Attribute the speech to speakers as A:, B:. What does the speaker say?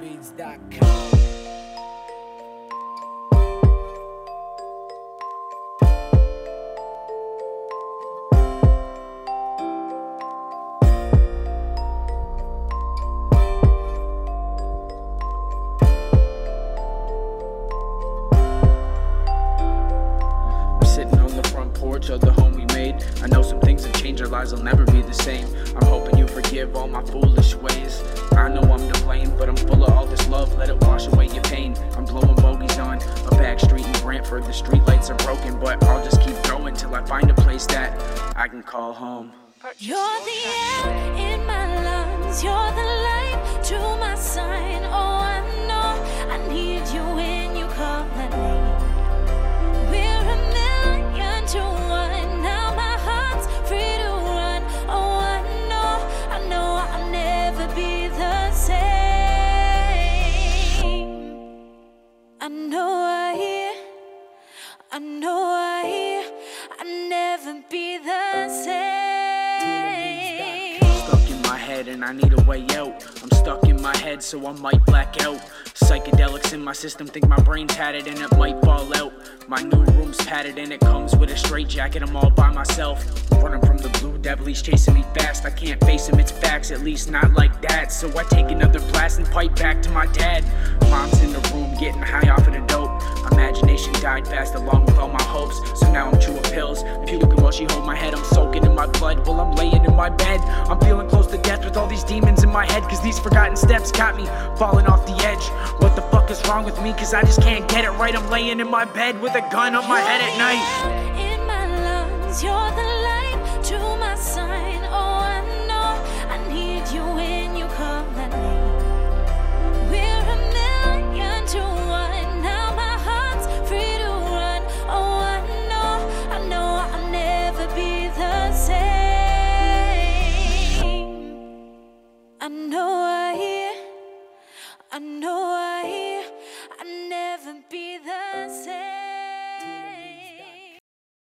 A: BeatStars.com.
B: Sitting on the front porch of the home we made. I know some things have changed, our lives will never be the same. I'm hoping you forgive all my foolish ways. I Brantford. The streetlights are broken, but I'll just keep going till I find a place that I can call home.
C: You're the air in my lungs. You're the light to my sign. Oh, I know I need you when you call my name. We're a million to one. Now my heart's free to run. Oh, I know, I know I'll never be the same. I know I know I, I'll never be the same.
B: Stuck in my head and I need a way out. I'm stuck in my head, so I might black out. Psychedelics in my system, think my brain's had it and it might fall out. My new room's padded and it comes with a straight jacket. I'm all by myself. Running from the blue devil, he's chasing me fast. I can't face him, it's facts, at least not like that. So I take another blast and pipe back to my dad. Mom's in the room getting high off of the dope. Imagination died fast along with all my hopes. So now I'm chewing pills. Puking while she hold my head. I'm soaking in my blood while I'm laying in my bed. I'm feeling close to death with all these demons in my head. Cause these forgotten steps got me falling off the edge. What the fuck is wrong with me? Cause I just can't get it right. I'm laying in my bed with a gun on my head at night.
C: In my lungs, you're the know I, I know I, I never.